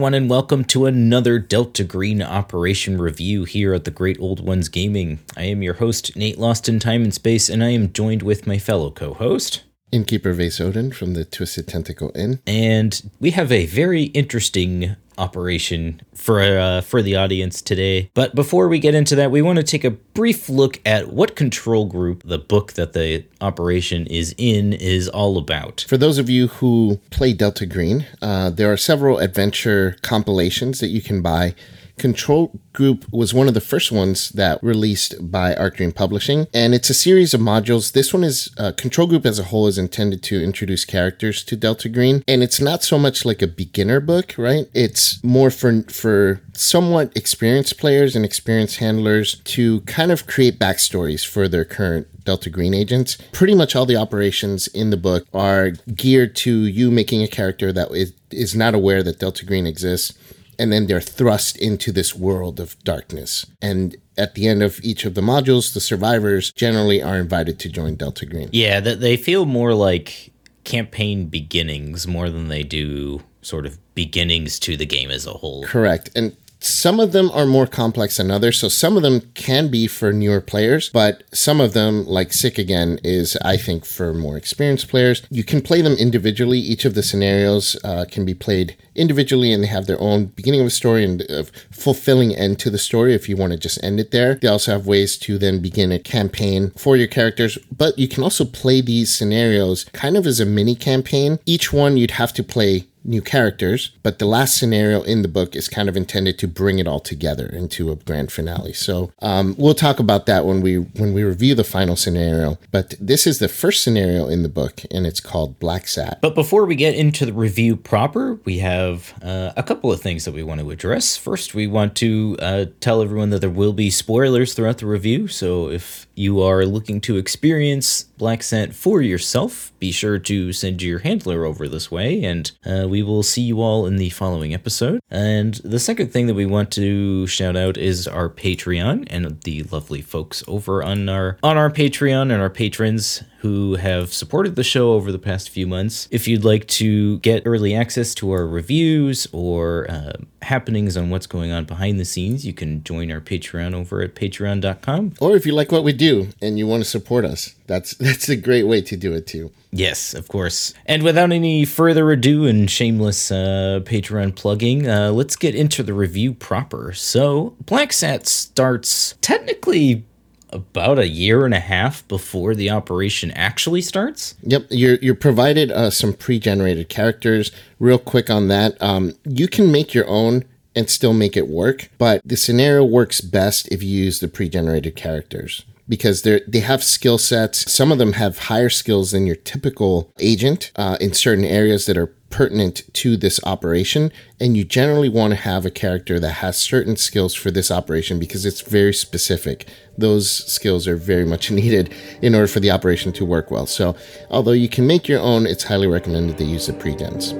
Everyone, and welcome to another Delta Green Operation review here at the Great Old Ones Gaming. I am your host, Nate Lost in Time and Space, and I am joined with my fellow co host, Innkeeper Vase Odin from the Twisted Tentacle Inn. And we have a very interesting operation for uh, for the audience today. But before we get into that, we want to take a brief look at what control group the book that the operation is in is all about. For those of you who play Delta Green, uh, there are several adventure compilations that you can buy Control Group was one of the first ones that released by Arc Dream Publishing, and it's a series of modules. This one is uh, Control Group as a whole is intended to introduce characters to Delta Green, and it's not so much like a beginner book, right? It's more for for somewhat experienced players and experienced handlers to kind of create backstories for their current Delta Green agents. Pretty much all the operations in the book are geared to you making a character that is, is not aware that Delta Green exists and then they're thrust into this world of darkness. And at the end of each of the modules, the survivors generally are invited to join Delta Green. Yeah, that they feel more like campaign beginnings more than they do sort of beginnings to the game as a whole. Correct. And some of them are more complex than others. So some of them can be for newer players, but some of them, like Sick Again, is, I think, for more experienced players. You can play them individually. Each of the scenarios uh, can be played individually and they have their own beginning of a story and a fulfilling end to the story if you want to just end it there. They also have ways to then begin a campaign for your characters, but you can also play these scenarios kind of as a mini campaign. Each one you'd have to play new characters, but the last scenario in the book is kind of intended to bring it all together into a grand finale. So um, we'll talk about that when we when we review the final scenario. But this is the first scenario in the book, and it's called Black Sat. But before we get into the review proper, we have uh, a couple of things that we want to address. First, we want to uh, tell everyone that there will be spoilers throughout the review. So if you are looking to experience Black Sat for yourself, be sure to send your handler over this way, and uh, we will see you all in the following episode. And the second thing that we want to shout out is our Patreon and the lovely folks over on our on our Patreon and our patrons who have supported the show over the past few months. If you'd like to get early access to our reviews or uh, happenings on what's going on behind the scenes, you can join our Patreon over at patreon.com. Or if you like what we do and you want to support us, that's that's a great way to do it too. Yes, of course. And without any further ado and shameless uh, Patreon plugging, uh, let's get into the review proper. So, Black Sat starts technically about a year and a half before the operation actually starts. Yep, you're you're provided uh, some pre-generated characters. Real quick on that, um, you can make your own and still make it work, but the scenario works best if you use the pre-generated characters because they they have skill sets. Some of them have higher skills than your typical agent uh, in certain areas that are pertinent to this operation. And you generally want to have a character that has certain skills for this operation because it's very specific. Those skills are very much needed in order for the operation to work well. So, although you can make your own, it's highly recommended to use the pre-gens.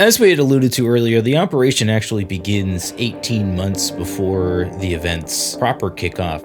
As we had alluded to earlier, the operation actually begins 18 months before the events proper kickoff.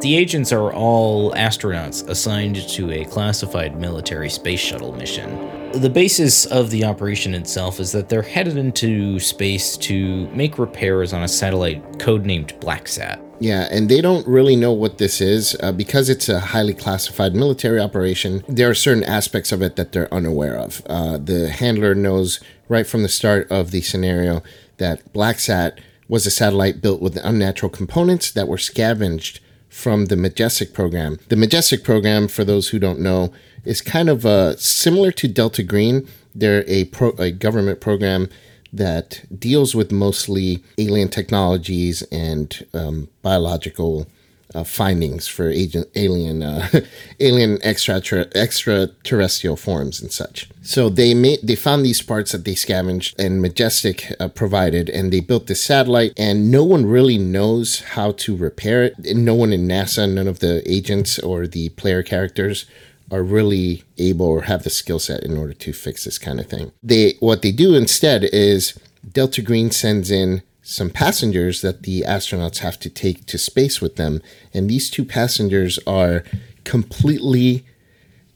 The agents are all astronauts assigned to a classified military space shuttle mission. The basis of the operation itself is that they're headed into space to make repairs on a satellite codenamed BlackSat. Yeah, and they don't really know what this is uh, because it's a highly classified military operation. There are certain aspects of it that they're unaware of. Uh, the handler knows right from the start of the scenario that BlackSat was a satellite built with unnatural components that were scavenged from the Majestic program. The Majestic program, for those who don't know, is kind of uh, similar to Delta Green. They're a, pro- a government program that deals with mostly alien technologies and um, biological uh, findings for agent, alien uh, alien extra extraterrestrial forms and such. So they made they found these parts that they scavenged and Majestic uh, provided, and they built this satellite. And no one really knows how to repair it. No one in NASA, none of the agents or the player characters are really able or have the skill set in order to fix this kind of thing. They what they do instead is Delta Green sends in some passengers that the astronauts have to take to space with them. And these two passengers are completely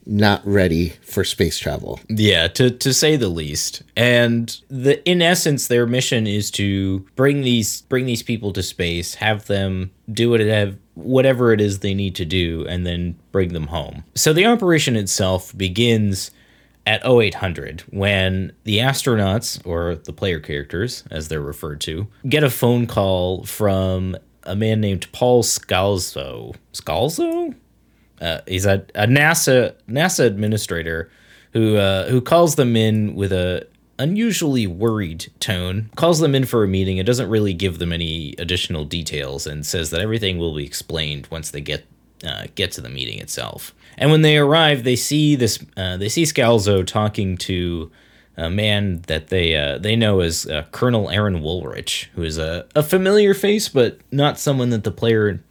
not ready for space travel. Yeah, to, to say the least. And the in essence, their mission is to bring these bring these people to space, have them do what it have whatever it is they need to do, and then bring them home. So the operation itself begins at 0800 when the astronauts or the player characters as they're referred to get a phone call from a man named Paul Scalzo. Scalzo? Uh, he's a, a NASA NASA administrator who uh, who calls them in with a unusually worried tone. Calls them in for a meeting. It doesn't really give them any additional details and says that everything will be explained once they get uh, get to the meeting itself. And when they arrive, they see this. Uh, they see Scalzo talking to a man that they uh, they know as uh, Colonel Aaron Woolrich, who is a, a familiar face, but not someone that the player,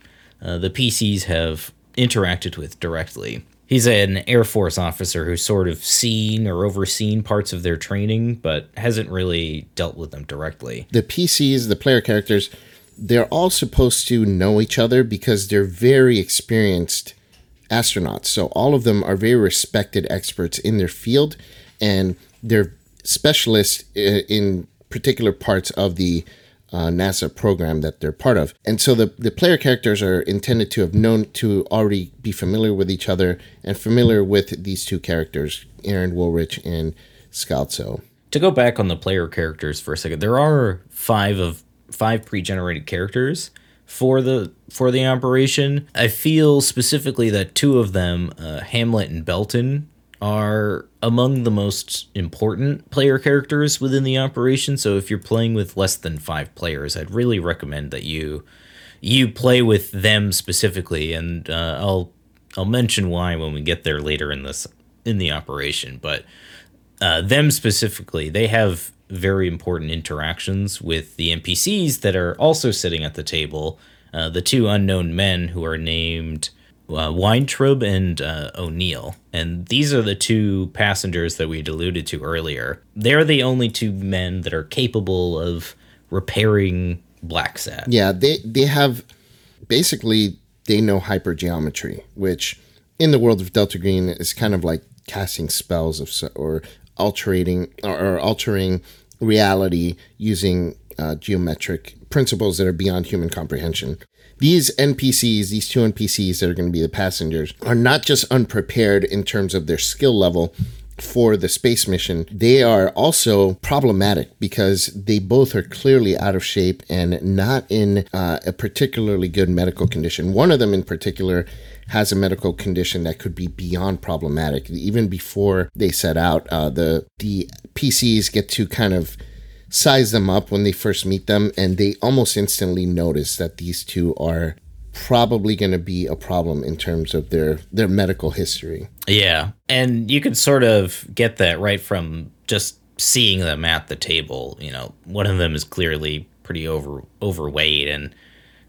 uh, the PCs have interacted with directly. He's an Air Force officer who's sort of seen or overseen parts of their training, but hasn't really dealt with them directly. The PCs, the player characters, they're all supposed to know each other because they're very experienced astronauts. So all of them are very respected experts in their field and they're specialists in particular parts of the uh, NASA program that they're part of. And so the, the player characters are intended to have known to already be familiar with each other and familiar with these two characters, Aaron Woolrich and Scalzo. To go back on the player characters for a second, there are five of five pre-generated characters for the for the operation. I feel specifically that two of them, uh, Hamlet and Belton, are among the most important player characters within the operation. So if you're playing with less than five players, I'd really recommend that you you play with them specifically, and uh, I'll I'll mention why when we get there later in this in the operation. But uh, them specifically, they have very important interactions with the NPCs that are also sitting at the table. Uh, the two unknown men who are named uh, Weintraub and uh, O'Neill. And these are the two passengers that we alluded to earlier. They're the only two men that are capable of repairing Blacksat. Yeah, they, they have basically, they know hypergeometry, which in the world of Delta Green is kind of like casting spells of or altering or altering reality using uh, geometric principles that are beyond human comprehension these NPCs, these two NPCs that are going to be the passengers, are not just unprepared in terms of their skill level for the space mission, they are also problematic because they both are clearly out of shape and not in uh, a particularly good medical condition. One of them, in particular, has a medical condition that could be beyond problematic. Even before they set out, uh, the the PCs get to kind of size them up when they first meet them, and they almost instantly notice that these two are probably going to be a problem in terms of their their medical history. Yeah, and you can sort of get that right from just seeing them at the table. You know, one of them is clearly pretty over overweight, and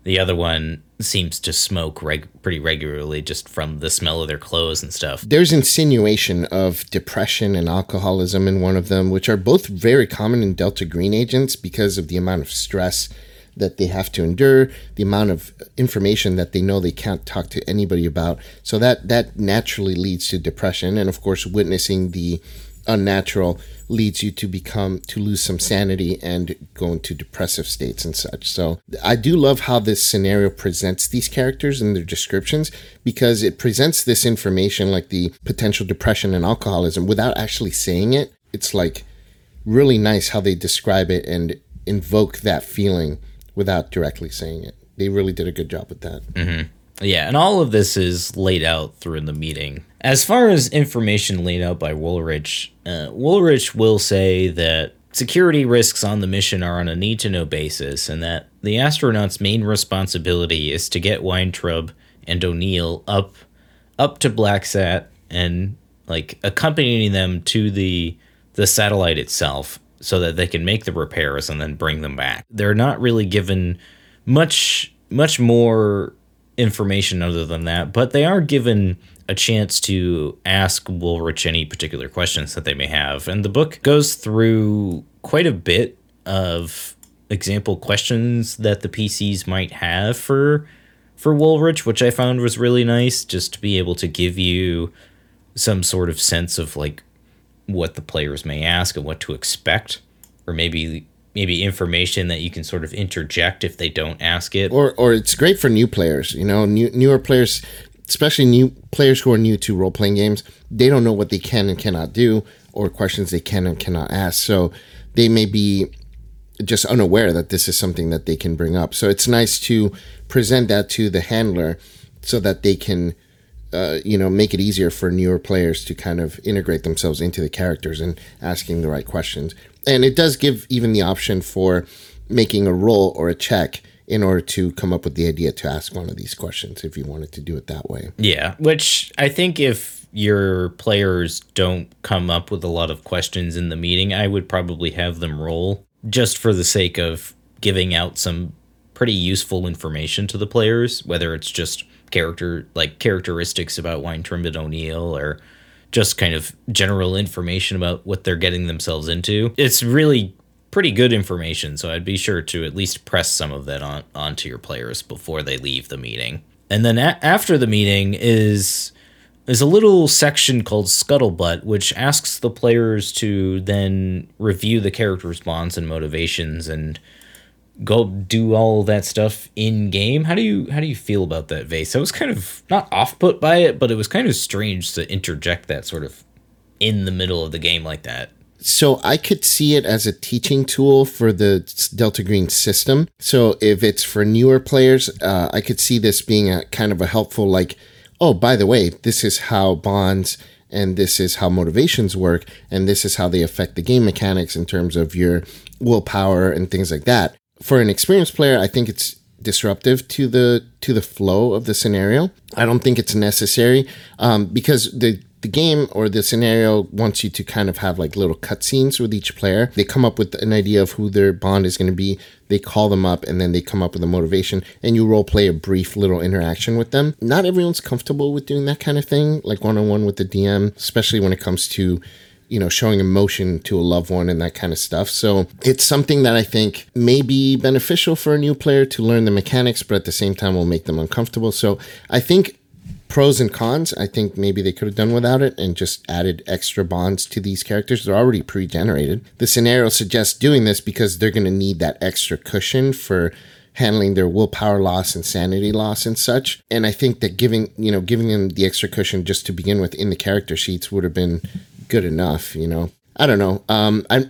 the other one seems to smoke reg- pretty regularly just from the smell of their clothes and stuff. There's insinuation of depression and alcoholism in one of them, which are both very common in Delta Green agents because of the amount of stress that they have to endure, the amount of information that they know they can't talk to anybody about. So that that naturally leads to depression and of course witnessing the unnatural leads you to become to lose some sanity and go into depressive states and such. So I do love how this scenario presents these characters and their descriptions because it presents this information like the potential depression and alcoholism without actually saying it. It's like really nice how they describe it and invoke that feeling without directly saying it. They really did a good job with that. Mm-hmm. Yeah, and all of this is laid out through the meeting. As far as information laid out by Woolrich, uh, Woolrich will say that security risks on the mission are on a need to know basis, and that the astronauts' main responsibility is to get Weintraub and O'Neill up up to Blacksat and like accompanying them to the the satellite itself so that they can make the repairs and then bring them back. They're not really given much much more information other than that, but they are given a chance to ask Woolrich any particular questions that they may have. And the book goes through quite a bit of example questions that the PCs might have for for Woolrich, which I found was really nice, just to be able to give you some sort of sense of like what the players may ask and what to expect, or maybe maybe information that you can sort of interject if they don't ask it. Or or it's great for new players. You know, new, newer players, especially new players who are new to role playing games. They don't know what they can and cannot do, or questions they can and cannot ask. So they may be just unaware that this is something that they can bring up. So it's nice to present that to the handler so that they can uh, you know make it easier for newer players to kind of integrate themselves into the characters and asking the right questions and it does give even the option for making a roll or a check in order to come up with the idea to ask one of these questions if you wanted to do it that way. Yeah. Which i think if your players don't come up with a lot of questions in the meeting i would probably have them roll just for the sake of giving out some pretty useful information to the players whether it's just character like characteristics about Weintraub and O'Neill or just kind of general information about what they're getting themselves into. It's really pretty good information, so I'd be sure to at least press some of that on onto your players before they leave the meeting. And then a- after the meeting is is a little section called Scuttlebutt, which asks the players to then review the character's bonds and motivations and go do all that stuff in game. How do you how do you feel about that vase? I was kind of not off put by it, but it was kind of strange to interject that sort of in the middle of the game like that. So I could see it as a teaching tool for the Delta Green system. So if it's for newer players, uh, I could see this being a kind of a helpful like, oh, by the way, this is how bonds and this is how motivations work and this is how they affect the game mechanics in terms of your willpower and things like that for an experienced player, I think it's disruptive to the to the flow of the scenario. I don't think it's necessary um, because the the game or the scenario wants you to kind of have like little cutscenes with each player. They come up with an idea of who their bond is going to be. They call them up and then they come up with a motivation and you role play a brief little interaction with them. Not everyone's comfortable with doing that kind of thing, like one on one with the DM, especially when it comes to you know, showing emotion to a loved one and that kind of stuff. So it's something that I think may be beneficial for a new player to learn the mechanics, but at the same time will make them uncomfortable. So I think pros and cons, I think maybe they could have done without it and just added extra bonds to these characters. They're already pre generated. The scenario suggests doing this because they're going to need that extra cushion for handling their willpower loss and sanity loss and such. And I think that giving, you know, giving them the extra cushion just to begin with in the character sheets would have been good enough, you know. I don't know. Um, I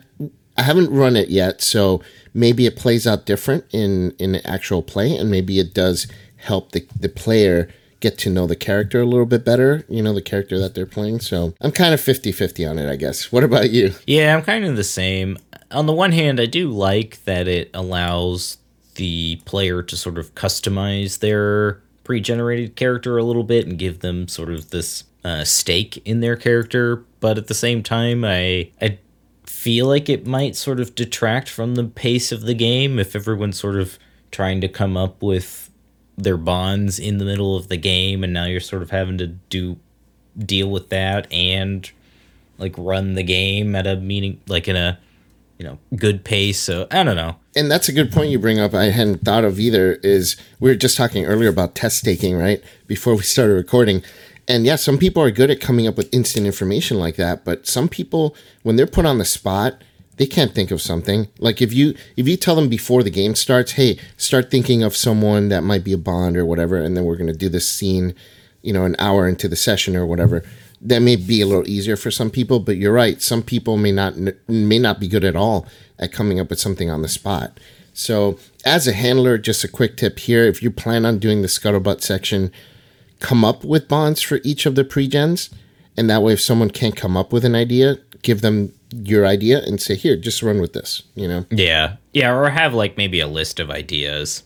I haven't run it yet, so maybe it plays out different in in actual play, and maybe it does help the the player get to know the character a little bit better, you know, the character that they're playing. So I'm kind of 50 50 on it, I guess. What about you? Yeah, I'm kind of the same. On the one hand, I do like that it allows the player to sort of customize their pre generated character a little bit and give them sort of this uh, stake in their character, but at the same time, I I feel like it might sort of detract from the pace of the game if everyone's sort of trying to come up with their bonds in the middle of the game, and now you're sort of having to do deal with that and like run the game at a meaning like in a you know good pace so i don't know and that's a good point you bring up i hadn't thought of either is we were just talking earlier about test taking right before we started recording and yeah, some people are good at coming up with instant information like that, but some people, when they're put on the spot, they can't think of something. Like if you if you tell them before the game starts, hey, start thinking of someone that might be a bond or whatever, and then we're gonna do this scene, you know, an hour into the session or whatever. That may be a little easier for some people, but you're right. Some people may not may not be good at all at coming up with something on the spot. So, as a handler, just a quick tip here: if you plan on doing the scuttlebutt section, come up with bonds for each of the pre-gens and that way if someone can't come up with an idea give them your idea and say here just run with this you know yeah yeah or have like maybe a list of ideas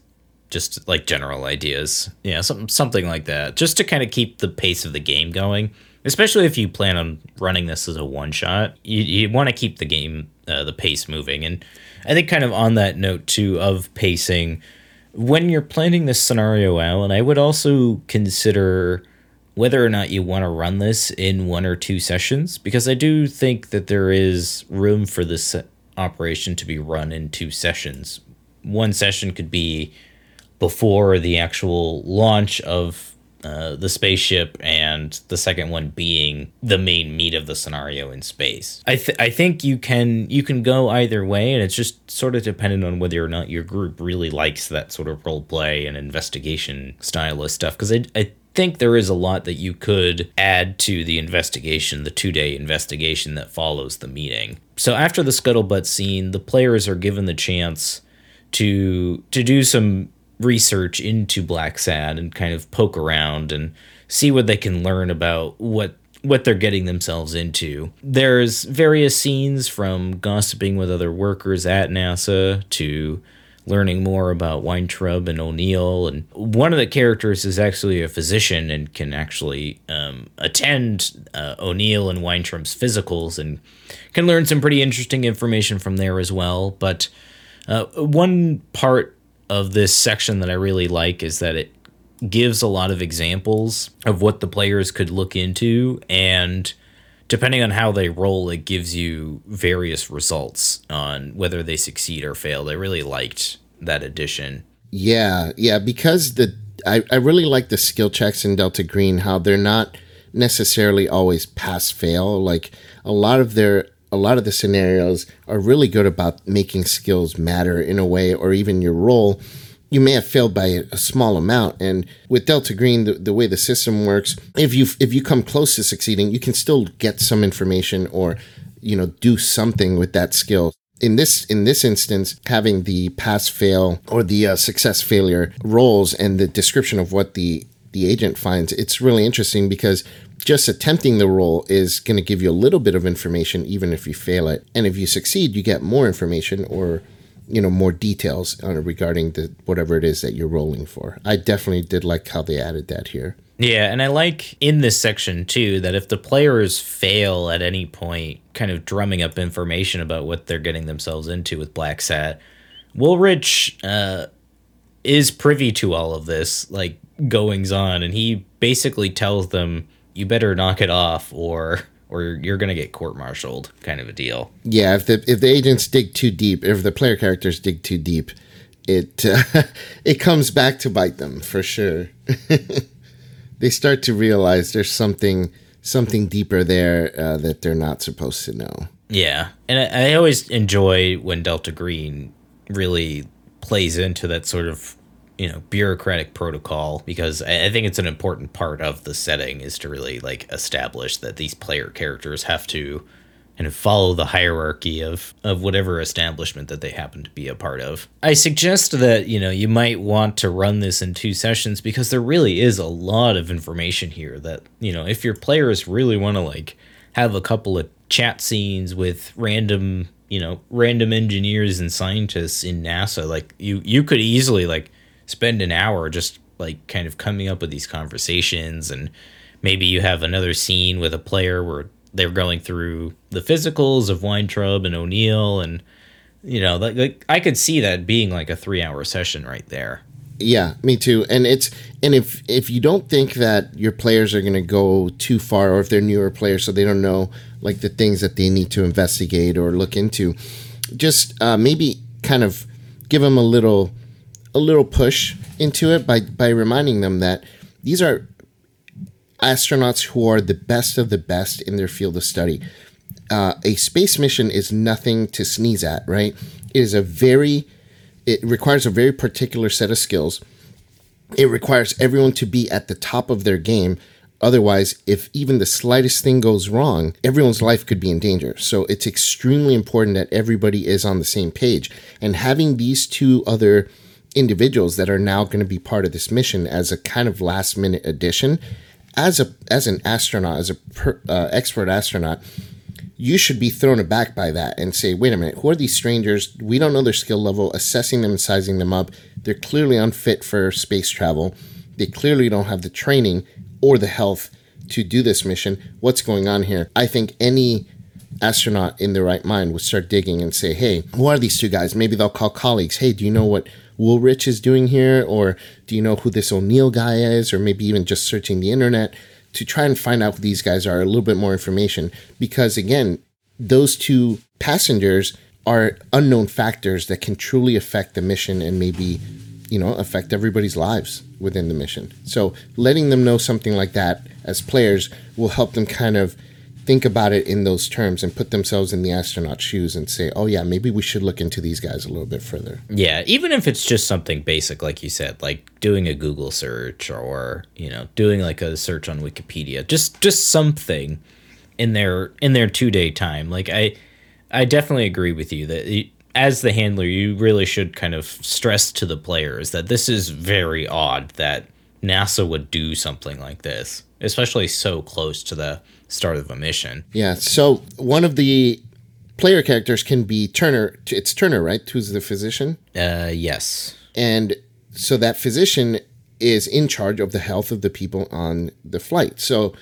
just like general ideas yeah something something like that just to kind of keep the pace of the game going especially if you plan on running this as a one shot you, you want to keep the game uh, the pace moving and i think kind of on that note too of pacing when you're planning this scenario out, and I would also consider whether or not you want to run this in one or two sessions, because I do think that there is room for this operation to be run in two sessions. One session could be before the actual launch of uh, the spaceship and the second one being the main meat of the scenario in space. I th- I think you can you can go either way, and it's just sort of dependent on whether or not your group really likes that sort of role play and investigation style of stuff. Because I I think there is a lot that you could add to the investigation, the two day investigation that follows the meeting. So after the scuttlebutt scene, the players are given the chance to to do some research into Black Sat and kind of poke around and see what they can learn about what what they're getting themselves into. There's various scenes from gossiping with other workers at NASA to learning more about Weintraub and O'Neill. And one of the characters is actually a physician and can actually um, attend uh, O'Neill and Weintraub's physicals and can learn some pretty interesting information from there as well. But uh, one part of this section that I really like is that it gives a lot of examples of what the players could look into and depending on how they roll it gives you various results on whether they succeed or fail. I really liked that addition. Yeah yeah because the i, I really like the skill checks in delta green how they're not necessarily always pass fail like a lot of their a lot of the scenarios are really good about making skills matter in a way, or even your role. You may have failed by a small amount, and with Delta Green, the, the way the system works, if you if you come close to succeeding, you can still get some information or you know do something with that skill in this in this instance having the pass fail or the uh, success failure roles and the description of what the the agent finds it's really interesting because just attempting the role is going to give you a little bit of information even if you fail it. And if you succeed you get more information or you know more details regarding the whatever it is that you're rolling for. I definitely did like how they added that here. Yeah and i like in this section too that if the players fail at any point kind of drumming up information about what they're getting themselves into with Black Sat, woolrich uh, is privy to all of this like goings on and he basically tells them you better knock it off or or you're gonna get court-martialed kind of a deal. Yeah if the if the agents dig too deep if the player characters dig too deep it uh, it comes back to bite them for sure. They start to realize there's something something deeper there uh, that they're not supposed to know. Yeah and I, I always enjoy when delta green really plays into that sort of you know bureaucratic protocol because I, think it's an important part of the setting is to really like establish that these player characters have to kind of follow the hierarchy of of whatever establishment that they happen to be a part of. I suggest that you know you might want to run this in two sessions because there really is a lot of information here that you know if your players really want to like have a couple of chat scenes with random you know random engineers and scientists in NASA like you you could easily like spend an hour just like kind of coming up with these conversations and maybe you have another scene with a player where they're going through the physicals of Weintraub and O'Neill and you know like, like I could see that being like a 3 hour session right there. Yeah, me too. And it's and if if you don't think that your players are going to go too far or if they're newer players so they don't know like the things that they need to investigate or look into, just uh, maybe kind of give them a little a little push into it by by reminding them that these are astronauts who are the best of the best in their field of study. Uh, a space mission is nothing to sneeze at, right? It is a very, it requires a very particular set of skills. It requires everyone to be at the top of their game. Otherwise, if even the slightest thing goes wrong, everyone's life could be in danger. So it's extremely important that everybody is on the same page. And having these two other individuals that are now going to be part of this mission as a kind of last minute addition. As a as an astronaut as a per, uh, expert astronaut you should be thrown aback by that and say wait a minute who are these strangers? We don't know their skill level assessing them and sizing them up. They're clearly unfit for space travel. They clearly don't have the training or the health to do this mission. What's going on here? I think any astronaut in their right mind would start digging and say hey who are these two guys? Maybe they'll call colleagues. Hey do you know what Woolrich is doing here, or do you know who this O'Neill guy is, or maybe even just searching the internet to try and find out who these guys are, a little bit more information. Because again, those two passengers are unknown factors that can truly affect the mission and maybe you know, affect everybody's lives within the mission. So letting them know something like that as players will help them kind of think about it in those terms and put themselves in the astronaut shoes and say, oh, yeah, maybe we should look into these guys a little bit further. Yeah, even if it's just something basic, like you said, like doing a Google search or, you know, doing like a search on Wikipedia, just just something in their in their two day time. Like I I definitely agree with you that as the handler, you really should kind of stress to the players that this is very odd that NASA would do something like this, especially so close to the start of a mission. Yeah. So one of the player characters can be Turner. It's Turner, right? Who's the physician? Uh, yes. And so that physician is in charge of the health of the people on the flight. So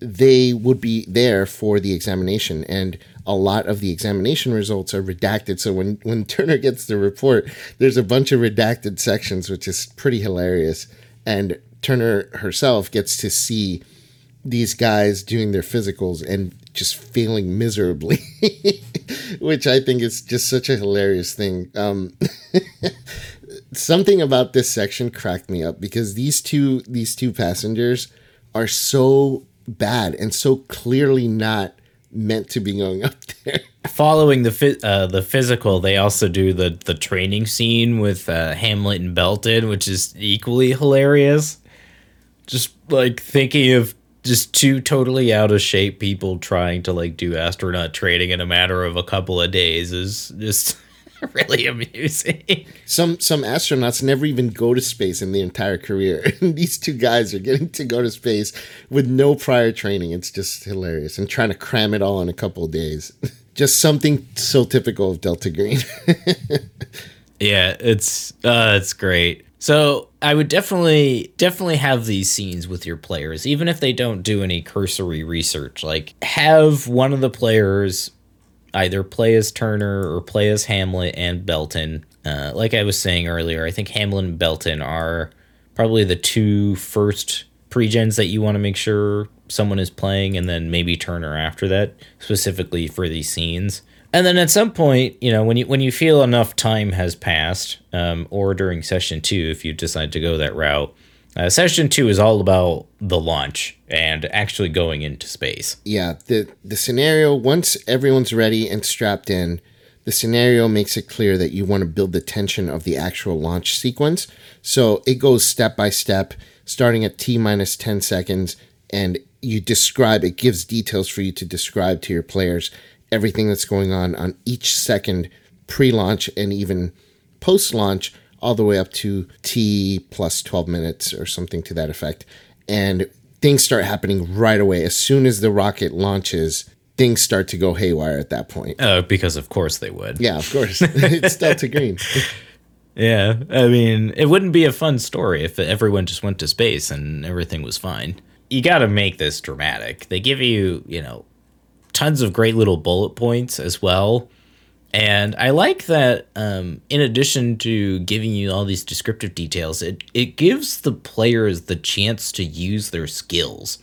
they would be there for the examination and a lot of the examination results are redacted so when when turner gets the report there's a bunch of redacted sections which is pretty hilarious and turner herself gets to see these guys doing their physicals and just failing miserably, which I think is just such a hilarious thing. Um, something about this section cracked me up because these two these two passengers are so bad and so clearly not meant to be going up there. Following the uh, the physical, they also do the the training scene with uh, Hamlet and Belton, which is equally hilarious. Just like thinking of just two totally out of shape people trying to like do astronaut training in a matter of a couple of days is just really amusing. Some some astronauts never even go to space in their entire career. And these two guys are getting to go to space with no prior training. It's just hilarious and trying to cram it all in a couple of days. just something so typical of Delta Green. yeah, it's uh it's great. So I would definitely definitely have these scenes with your players, even if they don't do any cursory research. Like have one of the players either play as Turner or play as Hamlet and Belton. Uh, like I was saying earlier, I think Hamlet and Belton are probably the two first pre-gens that you want to make sure someone is playing, and then maybe Turner after that, specifically for these scenes. And then at some point, you know, when you when you feel enough time has passed, um, or during session two, if you decide to go that route, uh, session two is all about the launch and actually going into space. Yeah, the the scenario once everyone's ready and strapped in, the scenario makes it clear that you want to build the tension of the actual launch sequence. So it goes step by step, starting at t minus ten seconds, and you describe. It gives details for you to describe to your players everything that's going on on each second pre-launch and even post-launch all the way up to t plus 12 minutes or something to that effect. And things start happening right away. As soon as the rocket launches things start to go haywire at that point. Uh, because of course they would. Yeah of course. It's delta green. Yeah i mean it wouldn't be a fun story if everyone just went to space and everything was fine. You got to make this dramatic. They give you you know tons of great little bullet points as well. And I like that um, in addition to giving you all these descriptive details, it, it gives the players the chance to use their skills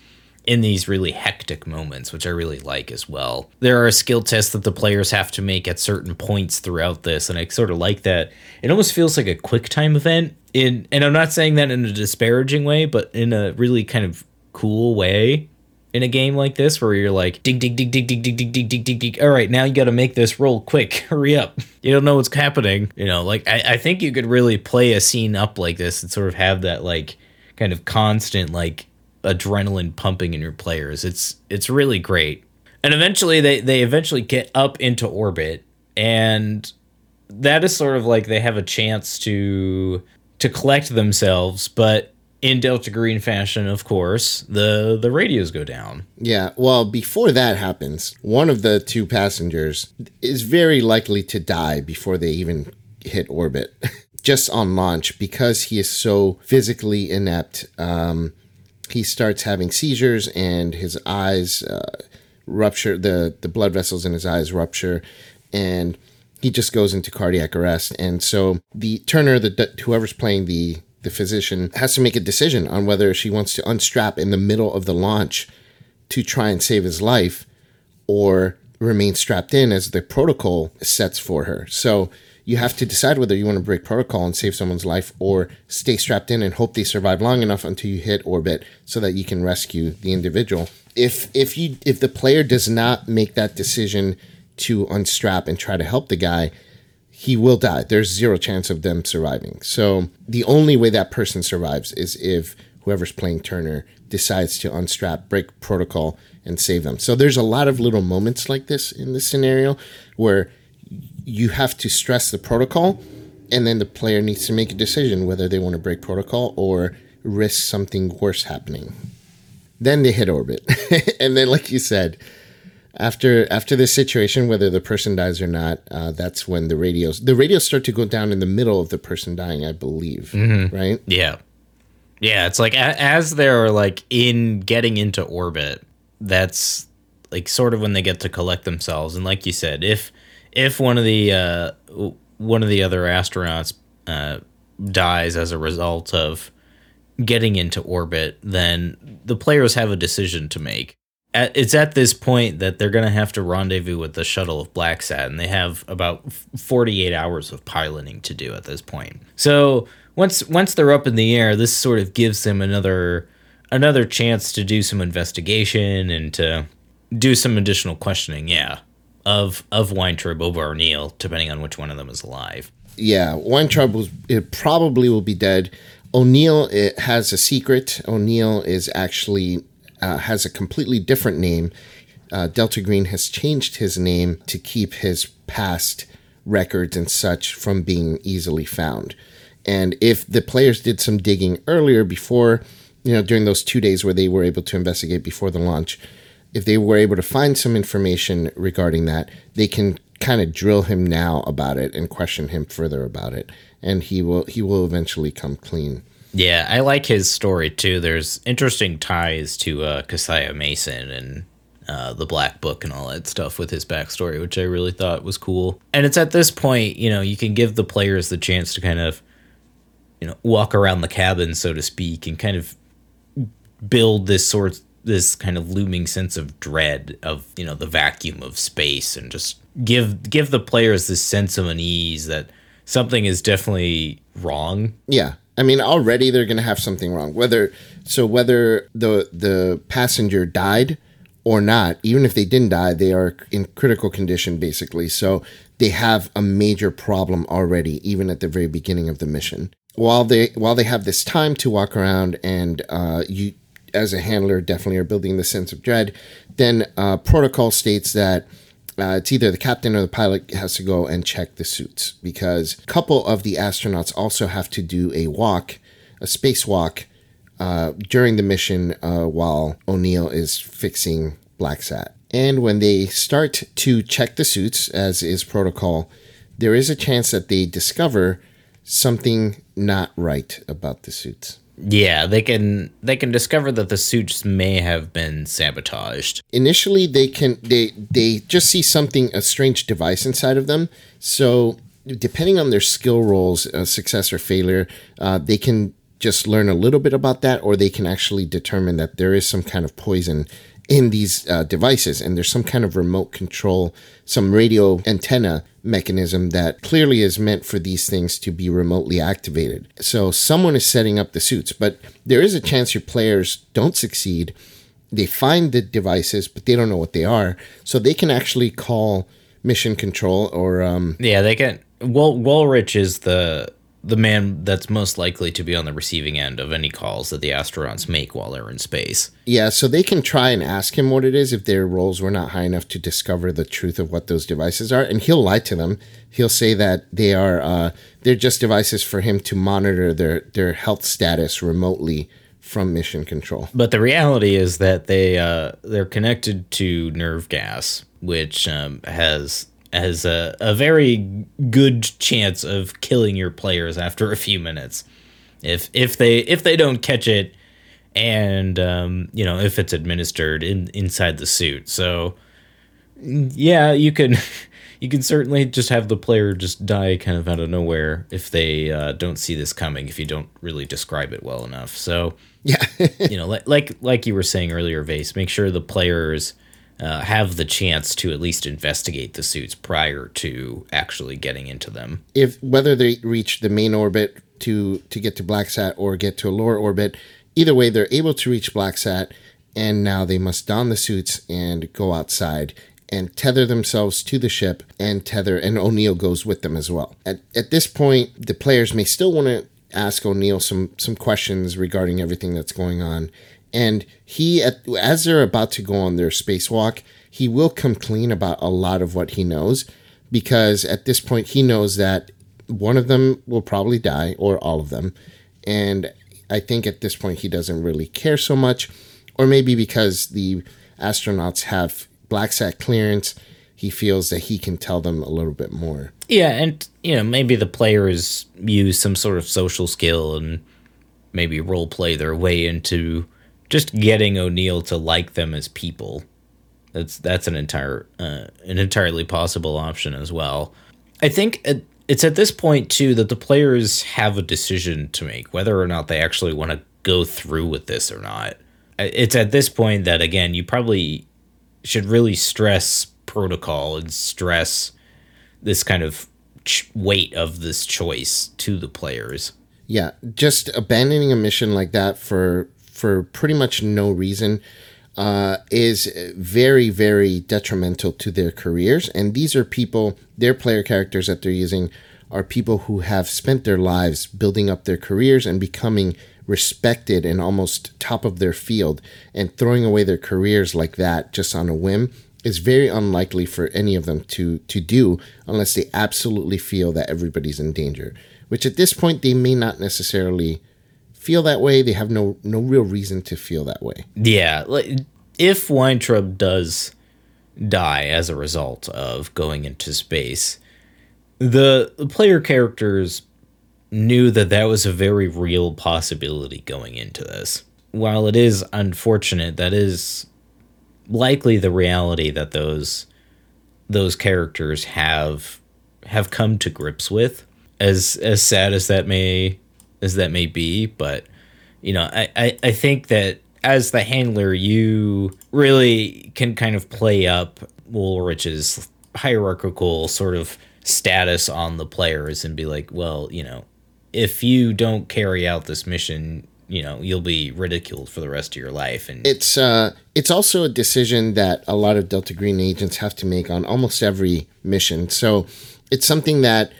in these really hectic moments, which I really like as well. There are skill tests that the players have to make at certain points throughout this, and I sort of like that. It almost feels like a quick time event. In and I'm not saying that in a disparaging way, but in a really kind of cool way in a game like this where you're like dig dig dig dig dig dig dig dig dig dig dig all right now you got to make this roll quick hurry up you don't know what's happening you know like I, I think you could really play a scene up like this and sort of have that like kind of constant like adrenaline pumping in your players it's it's really great and eventually they they eventually get up into orbit and that is sort of like they have a chance to to collect themselves but in Delta Green fashion, of course, the the radios go down. Yeah, well, before that happens, one of the two passengers is very likely to die before they even hit orbit, just on launch because he is so physically inept. Um, he starts having seizures and his eyes uh, rupture. the The blood vessels in his eyes rupture, and he just goes into cardiac arrest. And so the Turner, the whoever's playing the the physician has to make a decision on whether she wants to unstrap in the middle of the launch to try and save his life or remain strapped in as the protocol sets for her. So you have to decide whether you want to break protocol and save someone's life or stay strapped in and hope they survive long enough until you hit orbit so that you can rescue the individual. If if you if the player does not make that decision to unstrap and try to help the guy, he will die. There's zero chance of them surviving. So the only way that person survives is if whoever's playing Turner decides to unstrap, break protocol, and save them. So there's a lot of little moments like this in this scenario where you have to stress the protocol, and then the player needs to make a decision whether they want to break protocol or risk something worse happening. Then they hit orbit, and then, like you said, after after this situation, whether the person dies or not, uh, that's when the radios the radios start to go down in the middle of the person dying, I believe, right? Yeah. Yeah, it's like a- as they're like in getting into orbit, that's like sort of when they get to collect themselves. And like you said, if if one of the uh, one of the other astronauts uh, dies as a result of getting into orbit, then the players have a decision to make. At, it's at this point that they're going to have to rendezvous with the shuttle of Blacksat, and they have about 48 hours of piloting to do at this point. So once once they're up in the air, this sort of gives them another another chance to do some investigation and to do some additional questioning. Yeah, of of Weintraub over O'Neill, depending on which one of them is alive. Yeah, Weintraub was it probably will be dead. O'Neill it has a secret. O'Neill is actually uh, has a completely different name. Uh, Delta Green has changed his name to keep his past records and such from being easily found. And if the players did some digging earlier before, you know, during those two days where they were able to investigate before the launch, if they were able to find some information regarding that, they can kind of drill him now about it and question him further about it, and he will he will eventually come clean. Yeah, I like his story too. There's interesting ties to uh, Keziah Mason and uh, the Black Book and all that stuff with his backstory, which I really thought was cool. And it's at this point, you know, you can give the players the chance to kind of, you know, walk around the cabin, so to speak, and kind of build this sort this kind of looming sense of dread of you know the vacuum of space and just give give the players this sense of unease that something is definitely wrong Yeah, I mean already they're going to have something wrong. Whether so whether the the passenger died or not, even if they didn't die, they are in critical condition basically. So they have a major problem already, even at the very beginning of the mission. While they while they have this time to walk around and uh, you as a handler definitely are building the sense of dread, then uh, protocol states that uh, it's either the captain or the pilot has to go and check the suits because a couple of the astronauts also have to do a walk, a spacewalk, uh, during the mission uh, while O'Neill is fixing Blacksat. And when they start to check the suits, as is protocol, there is a chance that they discover something not right about the suits. Yeah, they can they can discover that the suits may have been sabotaged. initially they can they they just see something a strange device inside of them so depending on their skill rolls uh, success or failure uh, they can just learn a little bit about that or they can actually determine that there is some kind of poison in these uh, devices and there's some kind of remote control some radio antenna mechanism that clearly is meant for these things to be remotely activated so someone is setting up the suits but there is a chance your players don't succeed they find the devices, but they don't know what they are. So they can actually call mission control or um, Yeah, they can. Well, Woolrich is the the man that's most likely to be on the receiving end of any calls that the astronauts make while they're in space. yeah. So they can try and ask him what it is if their roles were not high enough to discover the truth of what those devices are, and he'll lie to them. He'll say that they are uh, they're just devices for him to monitor their their health status remotely from mission control. But the reality is that they uh, they're connected to nerve gas, which um, has has a, a very good chance of killing your players after a few minutes. If if they if they don't catch it, and um, you know if it's administered in inside the suit, so yeah, you can you can certainly just have the player just die kind of out of nowhere if they uh, don't see this coming. If you don't really describe it well enough, so Yeah, you know, like like like you were saying earlier, Vase, make sure the players uh, have the chance to at least investigate the suits prior to actually getting into them. If whether they reach the main orbit to to get to Black Sat or get to a lower orbit, either way they're able to reach Black Sat, and now they must don the suits and go outside and tether themselves to the ship and tether and O'Neill goes with them as well. At at this point, the players may still want to ask O'Neill some some questions regarding everything that's going on and he, as they're about to go on their spacewalk, he will come clean about a lot of what he knows because at this point he knows that one of them will probably die or all of them. And I think at this point he doesn't really care so much, or maybe because the astronauts have black sat clearance, he feels that he can tell them a little bit more. Yeah, and you know maybe the players use some sort of social skill and maybe role play their way into just getting O'Neill to like them as people. That's that's an entire uh, an entirely possible option as well. I think it's at this point too that the players have a decision to make whether or not they actually want to go through with this or not. It's at this point that again you probably should really stress protocol and stress this kind of ch- weight of this choice to the players. Yeah, just abandoning a mission like that for for pretty much no reason uh, is very, very detrimental to their careers. And these are people, their player characters that they're using are people who have spent their lives building up their careers and becoming respected and almost top of their field. And throwing away their careers like that just on a whim is very unlikely for any of them to, to do unless they absolutely feel that everybody's in danger, which at this point they may not necessarily feel that way. They have no no real reason to feel that way. Yeah, like if Weintraub does die as a result of going into space, the, the player characters knew that that was a very real possibility going into this. While it is unfortunate, that is likely the reality that those those characters have have come to grips with. As as sad as that may as that may be, but you know, I, I, I think that as the handler, you really can kind of play up Woolrich's hierarchical sort of status on the players and be like, well, you know, if you don't carry out this mission, you know, you'll be ridiculed for the rest of your life. And it's uh, it's also a decision that a lot of Delta Green agents have to make on almost every mission. So it's something that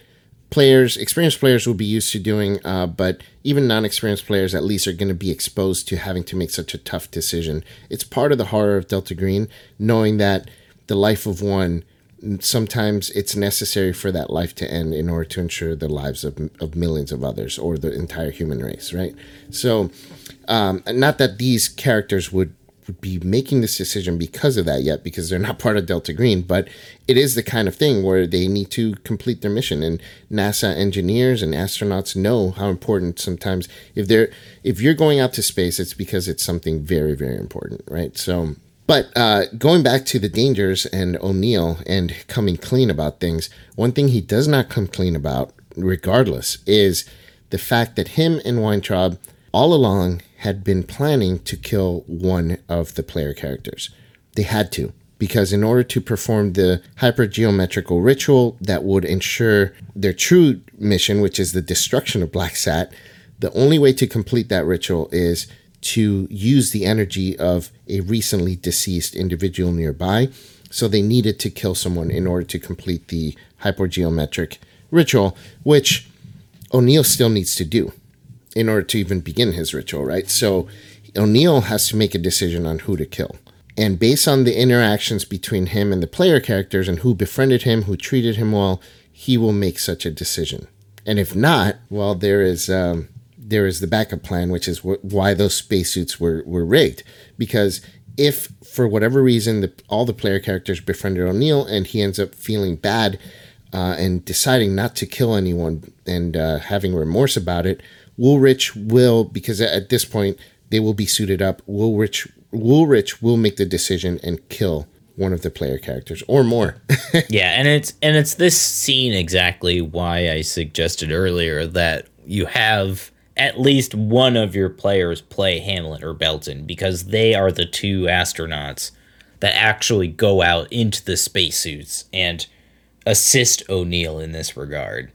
players, experienced players will be used to doing, uh, but even non experienced players at least are going to be exposed to having to make such a tough decision. It's part of the horror of Delta Green, knowing that the life of one, sometimes it's necessary for that life to end in order to ensure the lives of, of millions of others or the entire human race, right? So, um, not that these characters would be making this decision because of that yet, because they're not part of Delta Green, but it is the kind of thing where they need to complete their mission. And NASA engineers and astronauts know how important sometimes if they're if you're going out to space, it's because it's something very, very important, right? So but uh, going back to the dangers and O'Neill and coming clean about things, one thing he does not come clean about, regardless, is the fact that him and Weintraub all along had been planning to kill one of the player characters. They had to, because in order to perform the hypergeometrical ritual that would ensure their true mission, which is the destruction of Black Sat, the only way to complete that ritual is to use the energy of a recently deceased individual nearby. So they needed to kill someone in order to complete the hypergeometric ritual, which O'Neill still needs to do in order to even begin his ritual, right? So O'Neill has to make a decision on who to kill. And based on the interactions between him and the player characters and who befriended him, who treated him well, he will make such a decision. And if not, well, there is um, there is the backup plan, which is wh- why those spacesuits were were rigged. Because if for whatever reason the, all the player characters befriended O'Neill and he ends up feeling bad uh, and deciding not to kill anyone and uh, having remorse about it, Woolrich will, because at this point they will be suited up. Woolrich Woolrich will make the decision and kill one of the player characters or more. yeah, and it's and it's this scene exactly why I suggested earlier that you have at least one of your players play Hamlet or Belton because they are the two astronauts that actually go out into the spacesuits and assist O'Neill in this regard.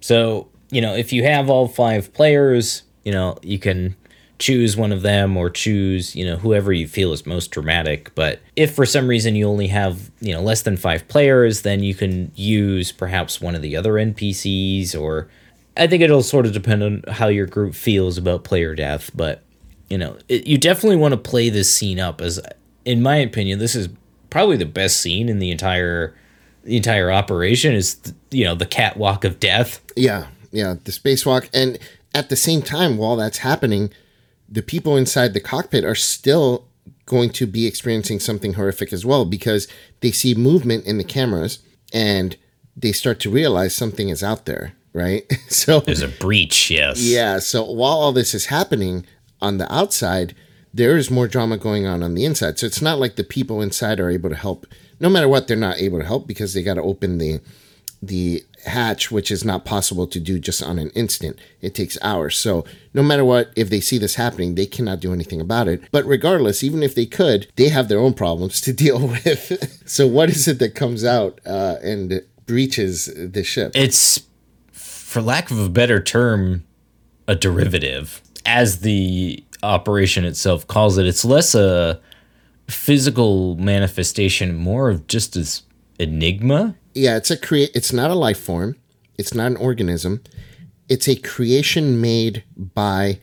So, you know, if you have all five players, you know, you can choose one of them or choose, you know, whoever you feel is most dramatic. But if for some reason you only have, you know, less than five players, then you can use perhaps one of the other NPCs or I think it'll sort of depend on how your group feels about player death, but you know, it, you definitely want to play this scene up as in my opinion, this is probably the best scene in the entire the entire operation is you know, the catwalk of death. Yeah. Yeah, the spacewalk and at the same time while that's happening, the people inside the cockpit are still going to be experiencing something horrific as well because they see movement in the cameras and they start to realize something is out there, right? so there's a breach, yes. Yeah. So while all this is happening on the outside, there is more drama going on on the inside. So it's not like the people inside are able to help. No matter what, they're not able to help because they got to open the the hatch, which is not possible to do just on an instant. It takes hours. So, no matter what, if they see this happening, they cannot do anything about it. But regardless, even if they could, they have their own problems to deal with. so, what is it that comes out uh, and breaches the ship? It's, for lack of a better term, a derivative. As the operation itself calls it, it's less a physical manifestation, more of just this enigma yeah, it's a create. It's not a life form. It's not an organism. It's a creation made by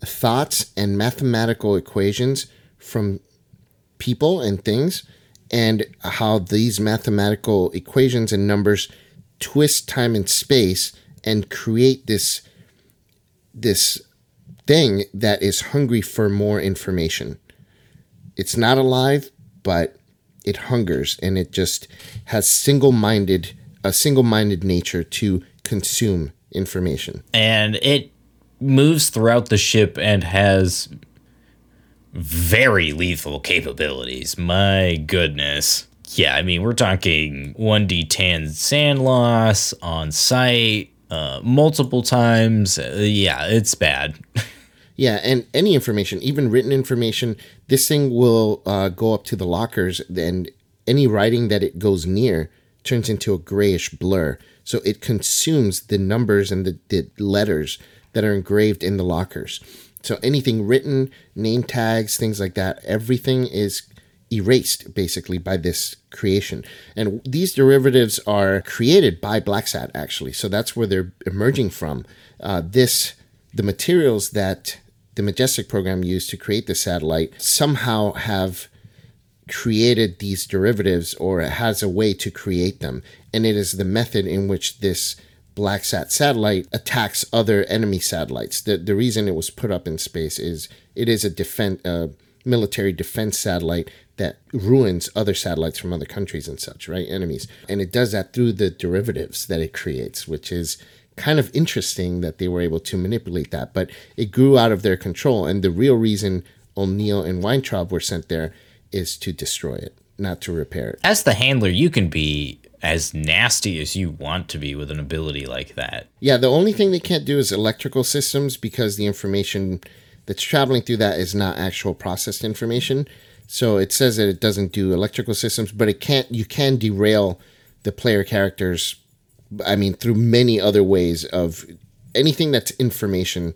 thoughts and mathematical equations from people and things, and how these mathematical equations and numbers twist time and space and create this this thing that is hungry for more information. It's not alive, but it hungers and it just has single-minded a single-minded nature to consume information. And it moves throughout the ship and has very lethal capabilities. My goodness. Yeah, I mean, we're talking 1d10 SAN loss on sight uh, multiple times. Uh, yeah, it's bad. Yeah, and any information, even written information, this thing will uh, go up to the lockers, and any writing that it goes near turns into a grayish blur. So it consumes the numbers and the, the letters that are engraved in the lockers. So anything written, name tags, things like that, everything is erased basically by this creation. And these derivatives are created by Blacksat actually. So that's where they're emerging from. Uh, this the materials that the Majestic program used to create the satellite somehow have created these derivatives or it has a way to create them. And it is the method in which this Blacksat satellite attacks other enemy satellites. The, the reason it was put up in space is it is a defense, uh, military defense satellite that ruins other satellites from other countries and such, right? Enemies. And it does that through the derivatives that it creates, which is kind of interesting that they were able to manipulate that, but it grew out of their control. And the real reason O'Neill and Weintraub were sent there is to destroy it, not to repair it. As the handler, you can be as nasty as you want to be with an ability like that. Yeah, the only thing they can't do is electrical systems because the information that's traveling through that is not actual processed information. So it says that it doesn't do electrical systems, but it can't you can derail the player characters I mean, through many other ways of anything that's information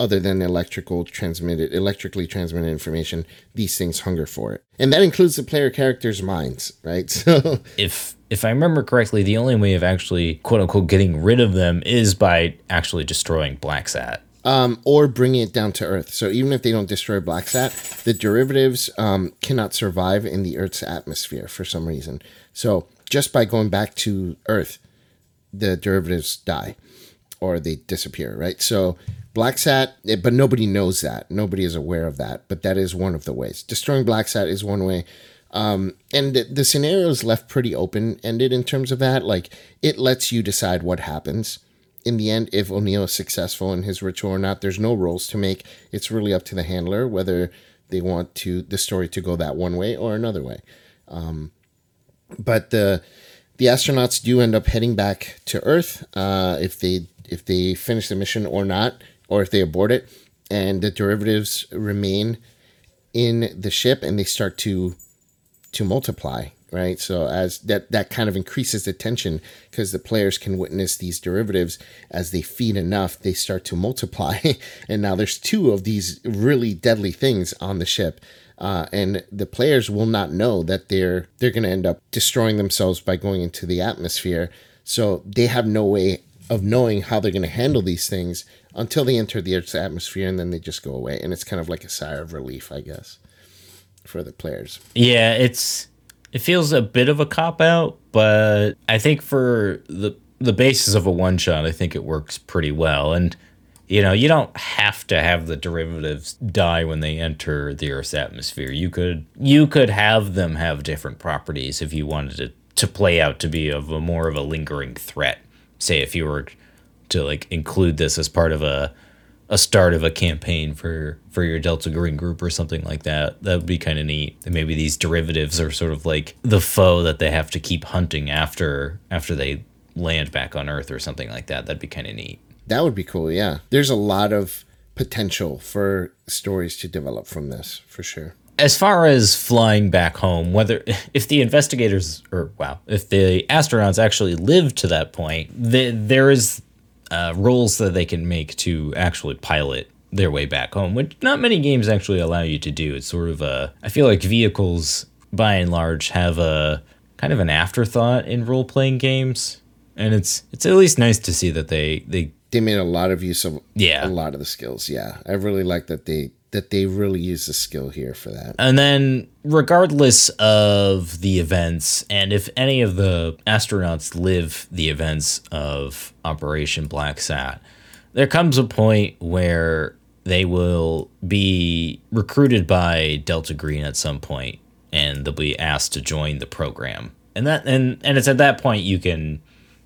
other than electrical transmitted electrically transmitted information these things hunger for it. And that includes the player characters minds right? So if if i remember correctly the only way of actually quote unquote getting rid of them is by actually destroying blacksat um, or bringing it down to earth. So even if they don't destroy black sat the derivatives um, cannot survive in the earth's atmosphere for some reason. So just by going back to earth the derivatives die or they disappear, right? So Black Sat, but nobody knows that. Nobody is aware of that, but that is one of the ways. Destroying Black Sat is one way. Um, and the, the scenario is left pretty open ended in terms of that. Like it lets you decide what happens in the end if O'Neill is successful in his ritual or not. There's no rules to make. It's really up to the handler whether they want to the story to go that one way or another way. Um, but the the astronauts do end up heading back to Earth uh, if they if they finish the mission or not, or if they abort it, and the derivatives remain in the ship and they start to to multiply right? So as that that kind of increases the tension because the players can witness these derivatives. As they feed enough they start to multiply. And now there's two of these really deadly things on the ship uh, and the players will not know that they're they're going to end up destroying themselves by going into the atmosphere so they have no way of knowing how they're going to handle these things until they enter the Earth's atmosphere and then they just go away. And it's kind of like a sigh of relief, I guess, for the players. Yeah, it's it feels a bit of a cop out, but I think for the the basis of a one shot, I think it works pretty well. And you know, you don't have to have the derivatives die when they enter the Earth's atmosphere. You could you could have them have different properties if you wanted it to play out to be of a more of a lingering threat. Say if you were to like include this as part of a a start of a campaign for for your Delta Green group or something like that. That would be kind of neat. And maybe these derivatives are sort of like the foe that they have to keep hunting after after they land back on Earth or something like that. That'd be kind of neat. That would be cool. Yeah, there's a lot of potential for stories to develop from this for sure. As far as flying back home, whether if the investigators or wow, if the astronauts actually live to that point, the, there is uh, rolls that they can make to actually pilot their way back home, which not many games actually allow you to do. It's sort of a, I feel like vehicles by and large have a kind of an afterthought in role playing games. And it's it's at least nice to see that they they they made a lot of use of yeah. a lot of the skills. Yeah, I really like that they that they really use the skill here for that. And then, regardless of the events, and if any of the astronauts live the events of Operation Black Sat, there comes a point where they will be recruited by Delta Green at some point, and they'll be asked to join the program. And that and and it's at that point you can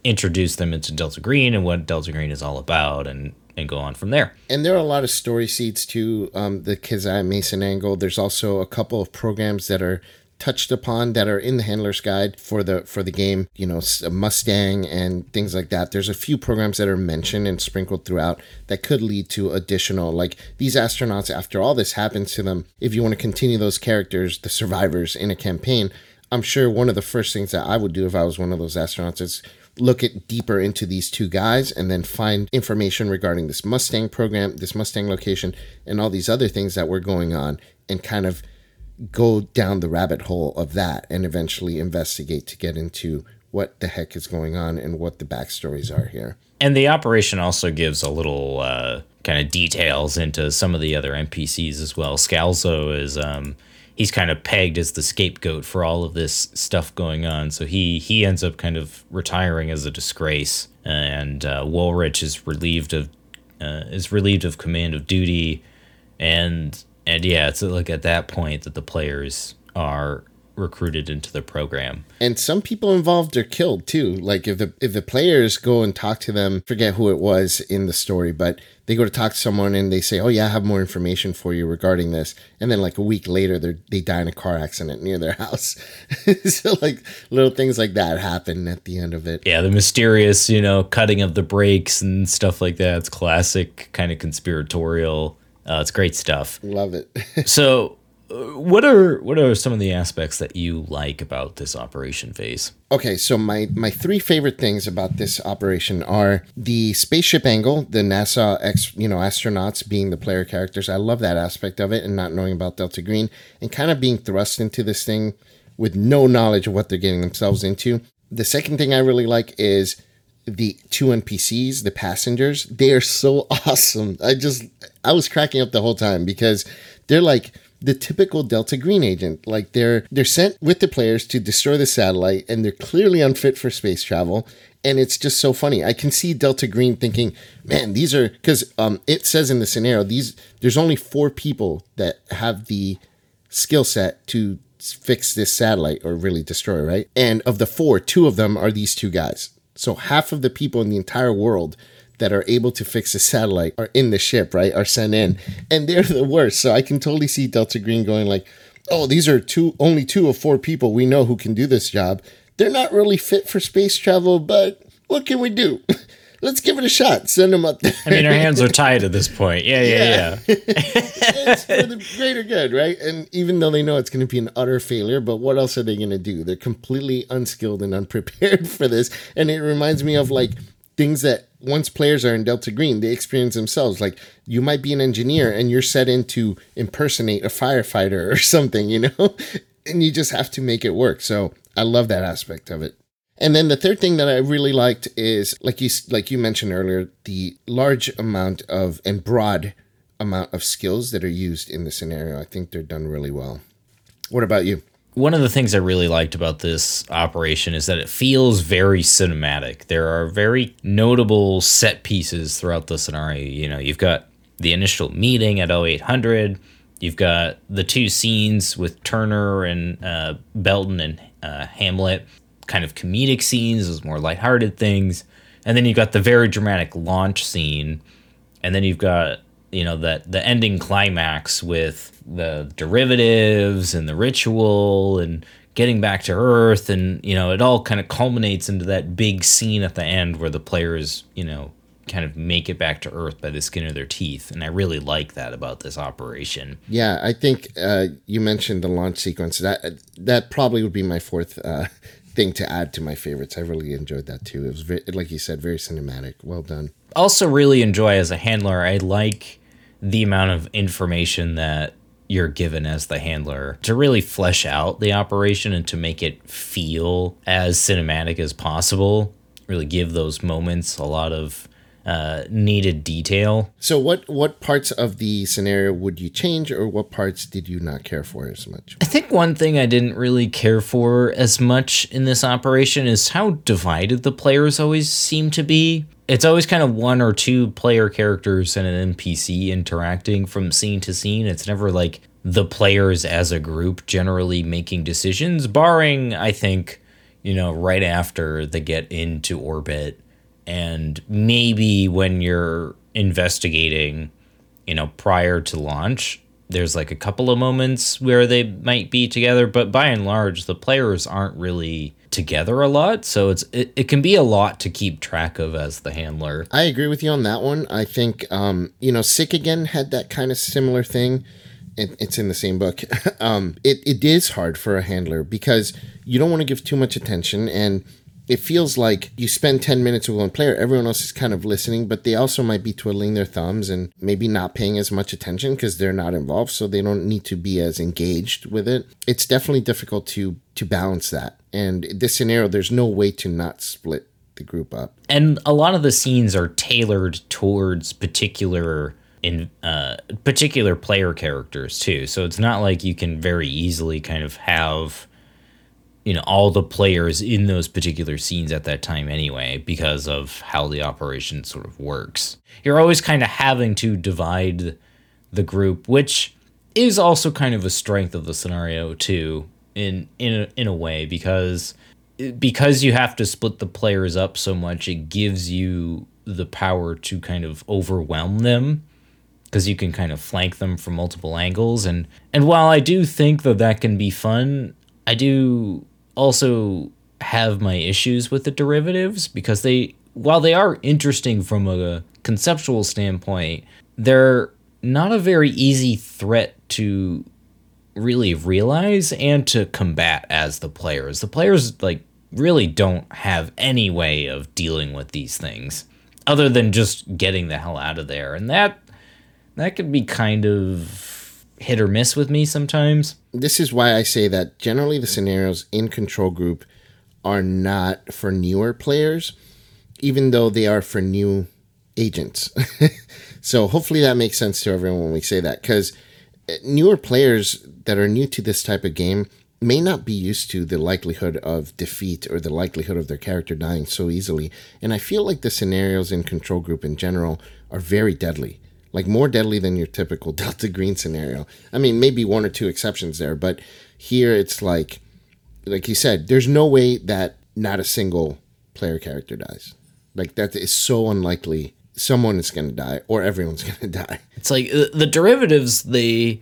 introduce them into Delta Green and what Delta Green is all about, and and go on from there. And there are a lot of story seeds to um, the Kazai Mason angle. There's also a couple of programs that are touched upon that are in the handler's guide for the for the game you know mustang and things like that there's a few programs that are mentioned and sprinkled throughout that could lead to additional like these astronauts after all this happens to them if you want to continue those characters the survivors in a campaign i'm sure one of the first things that i would do if i was one of those astronauts is look at deeper into these two guys and then find information regarding this Mustang program, this Mustang location, and all these other things that were going on and kind of go down the rabbit hole of that and eventually investigate to get into what the heck is going on and what the backstories are here. And the operation also gives a little uh, kind of details into some of the other NPCs as well. Scalzo is um, he's kind of pegged as the scapegoat for all of this stuff going on. So he he ends up kind of retiring as a disgrace, and uh, Woolrich is relieved of uh, is relieved of command of duty, and and yeah, it's like at that point that the players are recruited into the program. And some people involved are killed too. Like if the if the players go and talk to them, forget who it was in the story, but they go to talk to someone and they say, "Oh yeah, I have more information for you regarding this." And then like a week later, they they die in a car accident near their house. so like little things like that happen at the end of it. Yeah, the mysterious, you know, cutting of the brakes and stuff like that. It's classic kind of conspiratorial. Uh, it's great stuff. Love it. so what are what are some of the aspects that you like about this operation phase? Okay, so my my three favorite things about this operation are the spaceship angle, the NASA ex, you know, astronauts being the player characters. I love that aspect of it and not knowing about Delta Green and kind of being thrust into this thing with no knowledge of what they're getting themselves into. The second thing I really like is the two NPCs, the passengers. They are so awesome. I just I was cracking up the whole time because they're like the typical Delta Green agent. Like they're they're sent with the players to destroy the satellite, and they're clearly unfit for space travel. And it's just so funny. I can see Delta Green thinking, "Man, these are because um, it says in the scenario these there's only four people that have the skill set to fix this satellite or really destroy, right? And of the four, two of them are these two guys. So half of the people in the entire world that are able to fix a satellite are in the ship, right? Are sent in, and they're the worst. So I can totally see Delta Green going like, "Oh, these are two, only two of four people we know who can do this job. They're not really fit for space travel, but what can we do? let's give it a shot. Send them up there. I mean, our hands are tied at this point. Yeah, yeah, yeah. yeah. it's for the greater good, right? And even though they know it's going to be an utter failure, but what else are they going to do? They're completely unskilled and unprepared for this. And it reminds me of like things that once players are in Delta Green, they experience themselves. Like you might be an engineer and you're set in to impersonate a firefighter or something, you know? and you just have to make it work. So I love that aspect of it. And then the third thing that I really liked is like you like you mentioned earlier, the large amount of and broad amount of skills that are used in the scenario. I think they're done really well. What about you? One of the things I really liked about this operation is that it feels very cinematic. There are very notable set pieces throughout the scenario. You know, you've got the initial meeting at 0800, you've got the two scenes with Turner and uh, Belton and uh, Hamlet kind of comedic scenes, those more lighthearted things. And then you've got the very dramatic launch scene. And then you've got, you know, that the ending climax with the derivatives and the ritual and getting back to Earth. And, you know, it all kind of culminates into that big scene at the end where the players, you know, kind of make it back to Earth by the skin of their teeth. And I really like that about this operation. Yeah, I think uh, you mentioned the launch sequence. That that probably would be my fourth uh, thing to add to my favorites. I really enjoyed that too. It was very, like you said, very cinematic. Well done. Also, really enjoy as a handler. I like the amount of information that you're given as the handler to really flesh out the operation and to make it feel as cinematic as possible. Really give those moments a lot of uh, needed detail. So, what what parts of the scenario would you change, or what parts did you not care for as much? I think one thing I didn't really care for as much in this operation is how divided the players always seem to be. It's always kind of one or two player characters and an NPC interacting from scene to scene. It's never like the players as a group generally making decisions, barring, I think, you know, right after they get into orbit and maybe when you're investigating, you know, prior to launch, there's like a couple of moments where they might be together, but by and large, the players aren't really together a lot so it's it, it can be a lot to keep track of as the handler. I agree with you on that one. I think um you know sick again had that kind of similar thing. It, it's in the same book. Um it, it is hard for a handler because you don't want to give too much attention and it feels like you spend 10 minutes with one player, everyone else is kind of listening, but they also might be twiddling their thumbs and maybe not paying as much attention because they're not involved, so they don't need to be as engaged with it. It's definitely difficult to to balance that. And this scenario, there's no way to not split the group up. And a lot of the scenes are tailored towards particular in uh, particular player characters too. So it's not like you can very easily kind of have you know all the players in those particular scenes at that time anyway because of how the operation sort of works. You're always kind of having to divide the group which is also kind of a strength of the scenario too in in a, in a way because because you have to split the players up so much it gives you the power to kind of overwhelm them because you can kind of flank them from multiple angles. And and while I do think that that can be fun I do also have my issues with the derivatives because they while they are interesting from a conceptual standpoint, they're not a very easy threat to really realize and to combat as the players. The players like really don't have any way of dealing with these things other than just getting the hell out of there. And that that could be kind of hit or miss with me sometimes. This is why I say that generally the scenarios in Control Group are not for newer players, even though they are for new agents. so hopefully that makes sense to everyone when we say that, because eh, newer players that are new to this type of game may not be used to the likelihood of defeat or the likelihood of their character dying so easily. And I feel like the scenarios in Control Group in general are very deadly like more deadly than your typical Delta Green scenario. I mean, maybe one or two exceptions there, but here it's like, like you said, there's no way that not a single player character dies. Like that is so unlikely. Someone is going to die, or everyone's going to die. It's like uh, the derivatives they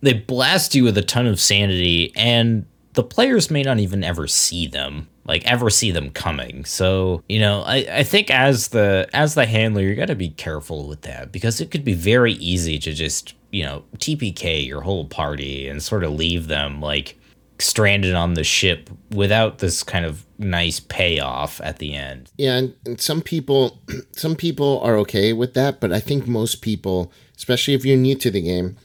they blast you with a ton of sanity, and the players may not even ever see them like ever see them coming so you know i, I think as the as the handler you got to be careful with that because it could be very easy to just you know tpk your whole party and sort of leave them like stranded on the ship without this kind of nice payoff at the end. Yeah, and, and, some people some people are okay with that, but I think most people, especially if you're new to the game,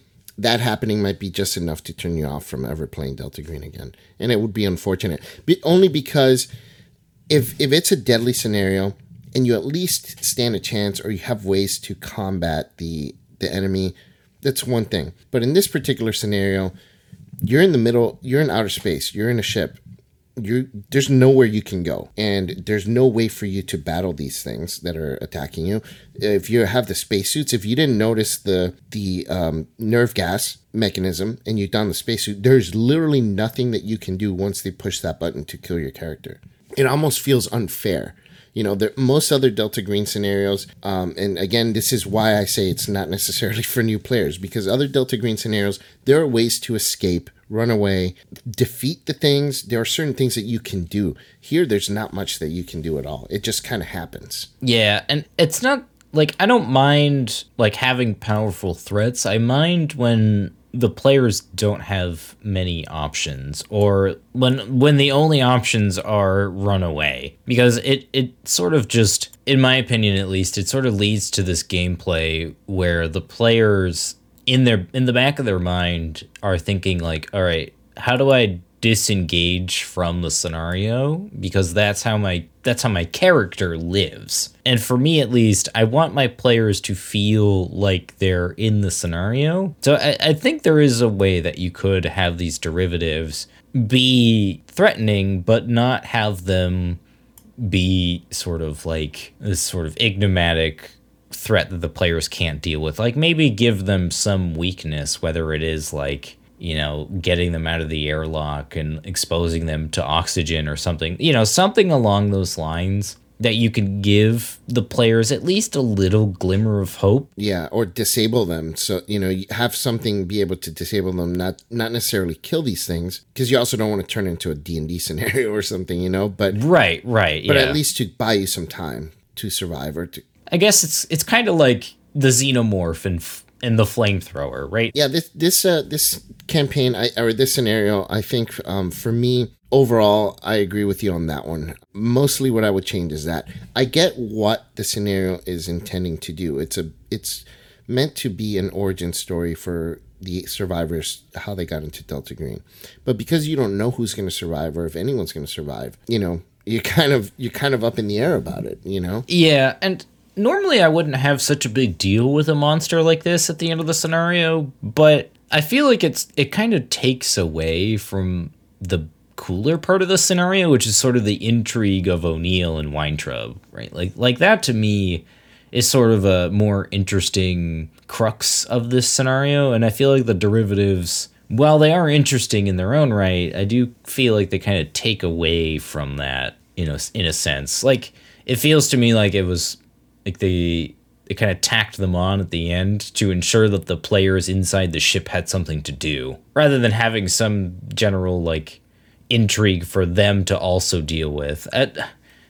that happening might be just enough to turn you off from ever playing Delta Green again. And it would be unfortunate. Only because if if it's a deadly scenario and you at least stand a chance or you have ways to combat the the enemy, that's one thing. But in this particular scenario, you're in the middle, you're in outer space, you're in a ship. You there's nowhere you can go, and there's no way for you to battle these things that are attacking you. If you have the spacesuits, if you didn't notice the the um, nerve gas mechanism and you don the spacesuit, there's literally nothing that you can do once they push that button to kill your character. It almost feels unfair you know, there, most other Delta Green scenarios, um, and again, this is why I say it's not necessarily for new players because other Delta Green scenarios, there are ways to escape, run away, defeat the things. There are certain things that you can do. Here, there's not much that you can do at all. It just kind of happens. Yeah, and it's not like I don't mind like having powerful threats. I mind when the players don't have many options or when when the only options are run away because it it sort of just in my opinion at least it sort of leads to this gameplay where the players in their in the back of their mind are thinking like all right how do I disengage from the scenario because that's how my that's how my character lives. And for me at least, I want my players to feel like they're in the scenario. So I, I think there is a way that you could have these derivatives be threatening, but not have them be sort of like this sort of enigmatic threat that the players can't deal with. Like maybe give them some weakness, whether it is like you know, getting them out of the airlock and exposing them to oxygen or something, you know, something along those lines that you can give the players at least a little glimmer of hope. Yeah, or disable them. So, you know, you have something be able to disable them, not not necessarily kill these things because you also don't want to turn into a D&D scenario or something, you know, but Right, right. But yeah. at least to buy you some time to survive or to I guess it's it's kind of like the xenomorph and and the flamethrower, right? Yeah, this this uh, this campaign I, or this scenario, I think um, for me overall, I agree with you on that one. Mostly, what I would change is that I get what the scenario is intending to do. It's a it's meant to be an origin story for the survivors how they got into Delta Green, but because you don't know who's going to survive or if anyone's going to survive, you know, you kind of you're kind of up in the air about it. You know. Yeah, and normally I wouldn't have such a big deal with a monster like this at the end of the scenario, but I feel like it's it kind of takes away from the cooler part of the scenario, which is sort of the intrigue of O'Neill and Weintraub, right? Like like that to me is sort of a more interesting crux of this scenario, and I feel like the derivatives while they are interesting in their own right, I do feel like they kind of take away from that, you know, in a sense. Like it feels to me like it was like they they kind of tacked them on at the end to ensure that the players inside the ship had something to do rather than having some general like intrigue for them to also deal with. I,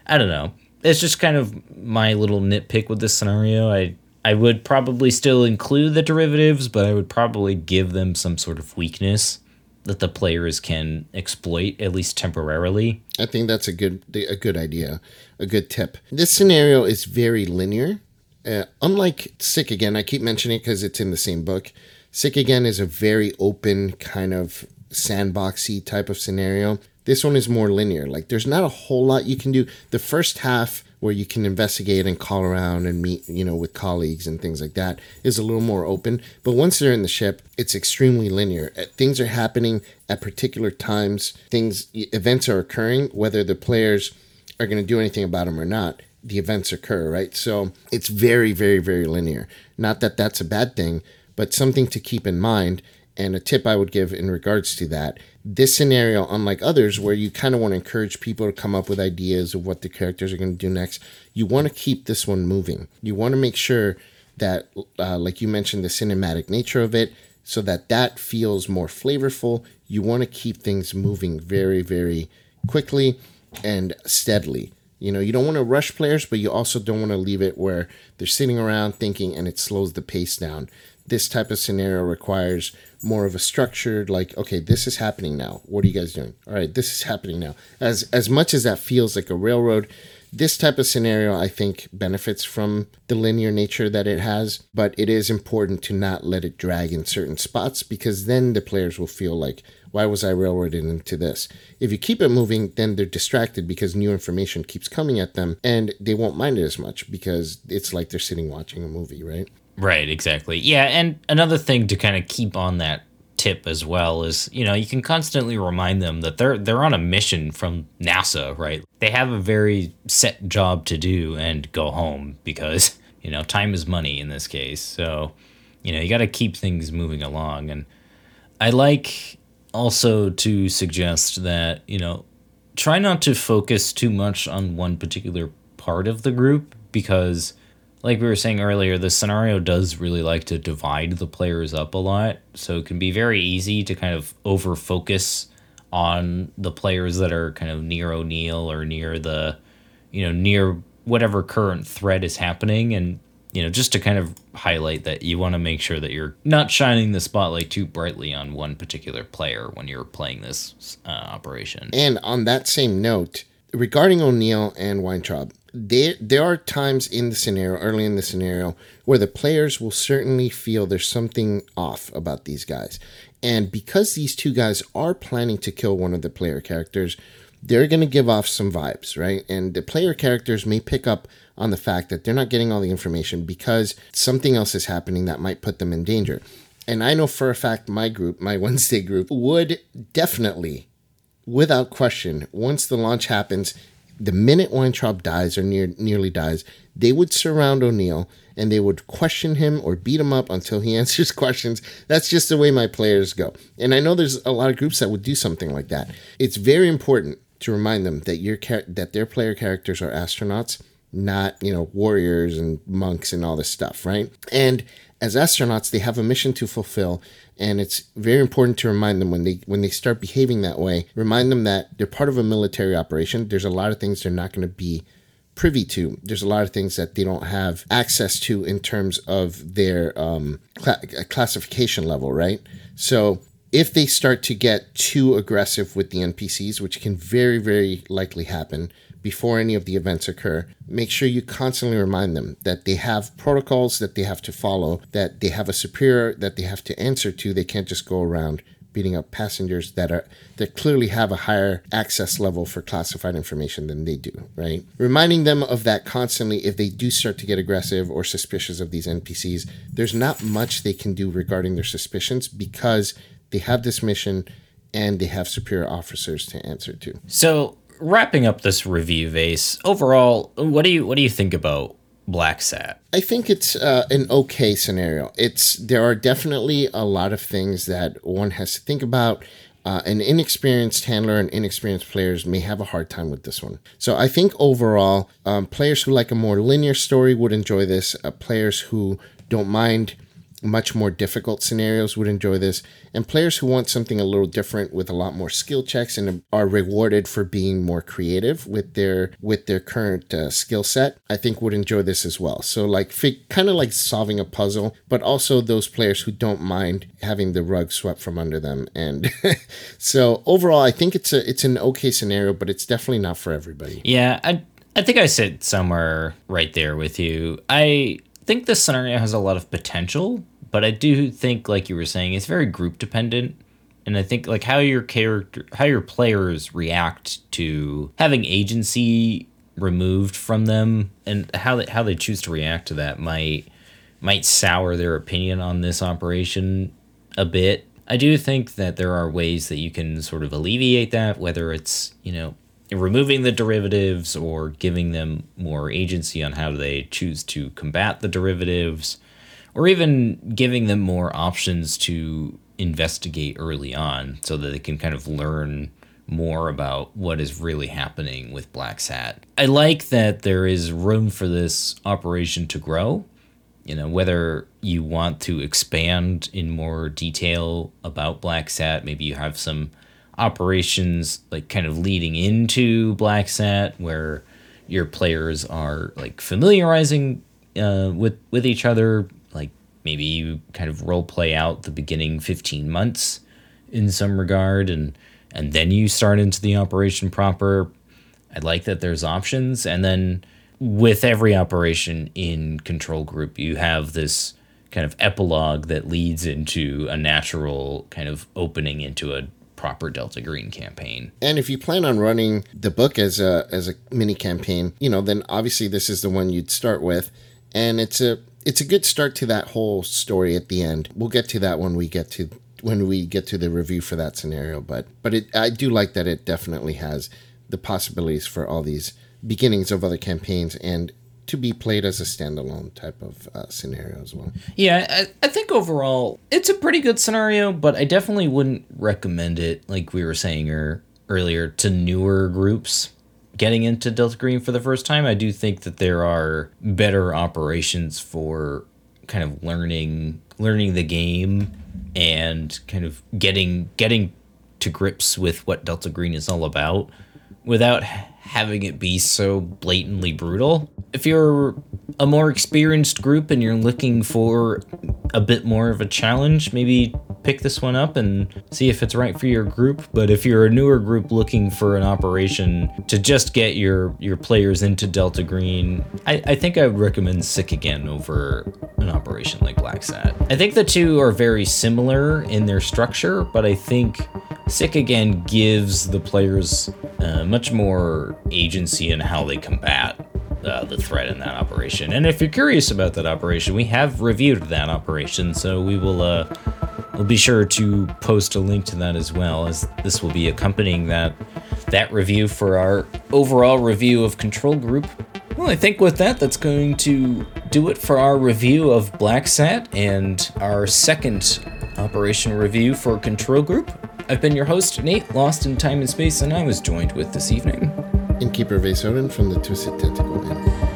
I don't know. It's just kind of my little nitpick with this scenario. I i would probably still include the derivatives but i would probably give them some sort of weakness that the players can exploit at least temporarily. I think that's a good a good idea, a good tip. This scenario is very linear. Uh, unlike Sick Again, I keep mentioning it because it's in the same book. Sick Again is a very open kind of sandboxy type of scenario. This one is more linear. Like there's not a whole lot you can do. The first half where you can investigate and call around and meet, you know, with colleagues and things like that is a little more open. But once they're in the ship, it's extremely linear. Uh, things are happening at particular times. Things, events are occurring, whether the players are going to do anything about them or not. The events occur, right? So it's very, very, very linear. Not that that's a bad thing, but something to keep in mind and a tip I would give in regards to that this scenario, unlike others where you kind of want to encourage people to come up with ideas of what the characters are going to do next, you want to keep this one moving. You want to make sure that, uh, like you mentioned, the cinematic nature of it, so that that feels more flavorful. you want to keep things moving very, very quickly and steadily. You know, you don't want to rush players, but you also don't want to leave it where they're sitting around thinking and it slows the pace down. This type of scenario requires more of a structured, like, okay, this is happening now. What are you guys doing? All right, this is happening now. As as much as that feels like a railroad, this type of scenario I think benefits from the linear nature that it has, but it is important to not let it drag in certain spots because then the players will feel like, why was I railroaded into this? If you keep it moving, then they're distracted because new information keeps coming at them and they won't mind it as much because it's like they're sitting watching a movie, right? Right, exactly. Yeah, and another thing to kind of keep on that tip as well is you know you can constantly remind them that they're they're on a mission from NASA right they have a very set job to do and go home because you know time is money in this case so you know you got to keep things moving along and I like also to suggest that you know try not to focus too much on one particular part of the group because like we were saying earlier, the scenario does really like to divide the players up a lot. So it can be very easy to kind of over focus on the players that are kind of near O'Neill or near the, you know, near whatever current threat is happening. And, you know, just to kind of highlight that you want to make sure that you're not shining the spotlight too brightly on one particular player when you're playing this uh, operation. And on that same note, regarding O'Neill and Weintraub, there there are times in the scenario, early in the scenario, where the players will certainly feel there's something off about these guys. And because these two guys are planning to kill one of the player characters, they're going to give off some vibes, right? And the player characters may pick up on the fact that they're not getting all the information because something else is happening that might put them in danger. And I know for a fact my group, my Wednesday group, would definitely, without question, once the launch happens, the minute Weintraub dies or near, nearly dies, they would surround O'Neill and they would question him or beat him up until he answers questions. That's just the way my players go. And I know there's a lot of groups that would do something like that. It's very important to remind them that your that their player characters are astronauts, not, you know, warriors and monks and all this stuff, right? And as astronauts, they have a mission to fulfill, and it's very important to remind them when they when they start behaving that way, remind them that they're part of a military operation. There's a lot of things they're not going to be privy to. There's a lot of things that they don't have access to in terms of their um, cl- classification level, right? So if they start to get too aggressive with the NPCs, which can very, very likely happen, before any of the events occur, make sure you constantly remind them that they have protocols that they have to follow, that they have a superior that they have to answer to. They can't just go around beating up passengers that are that clearly have a higher access level for classified information than they do, right? Reminding them of that constantly if they do start to get aggressive or suspicious of these NPCs, there's not much they can do regarding their suspicions because they have this mission and they have superior officers to answer to. So wrapping up this review, Vase. Overall, what do you what do you think about Black Sat? I think it's uh, an okay scenario. It's there are definitely a lot of things that one has to think about. Uh, an inexperienced handler and inexperienced players may have a hard time with this one. So I think overall, um, players who like a more linear story would enjoy this. Uh, players who don't mind much more difficult scenarios would enjoy this, and players who want something a little different with a lot more skill checks and are rewarded for being more creative with their with their current uh, skill set, I think would enjoy this as well. So like kind of like solving a puzzle, but also those players who don't mind having the rug swept from under them. And so overall, I think it's a it's an okay scenario, but it's definitely not for everybody. Yeah, I I think I sit somewhere right there with you. I think this scenario has a lot of potential, but I do think, like you were saying, it's very group dependent. And I think like how your character, how your players react to having agency removed from them, and how they, how they choose to react to that might might sour their opinion on this operation a bit. I do think that there are ways that you can sort of alleviate that, whether it's you know removing the derivatives or giving them more agency on how they choose to combat the derivatives, or even giving them more options to investigate early on so that they can kind of learn more about what is really happening with Black Sat. I like that there is room for this operation to grow you know, whether you want to expand in more detail about Black Sat, maybe you have some operations like kind of leading into Black Sat where your players are like familiarizing uh, with with each other. Like maybe you kind of role play out the beginning fifteen months in some regard, and and then you start into the operation proper. I like that there's options, and then with every operation in control group, you have this kind of epilogue that leads into a natural kind of opening into a proper Delta Green campaign. And if you plan on running the book as a as a mini campaign, you know, then obviously this is the one you'd start with, and it's a it's a good start to that whole story at the end. We'll get to that when we get to when we get to the review for that scenario, but but it I do like that it definitely has the possibilities for all these beginnings of other campaigns and to be played as a standalone type of uh, scenario as well. Yeah, I, I think overall it's a pretty good scenario, but I definitely wouldn't recommend it, like we were saying er, earlier, to newer groups getting into Delta Green for the first time. I do think that there are better operations for kind of learning learning the game and kind of getting getting to grips with what Delta Green is all about without having it be so blatantly brutal. If you're a more experienced group and you're looking for a bit more of a challenge, maybe pick this one up and see if it's right for your group. But if you're a newer group looking for an operation to just get your your players into Delta Green, I, I think I would recommend Sick Again over an operation like Black Sat. I think the two are very similar in their structure, but I think Sick Again gives the players uh, much more agency in how they combat uh, the threat in that operation. And if you're curious about that operation, we have reviewed that operation, so we will uh, we'll be sure to post a link to that as well, as this will be accompanying that that review for our overall review of Control Group. Well, I think with that, that's going to do it for our review of Black Sat and our second operation review for Control Group. I've been your host, Nate, lost in time and space, and I was joined with this evening. Innkeeper Vase Odin from the Twisted Tentacle Inn.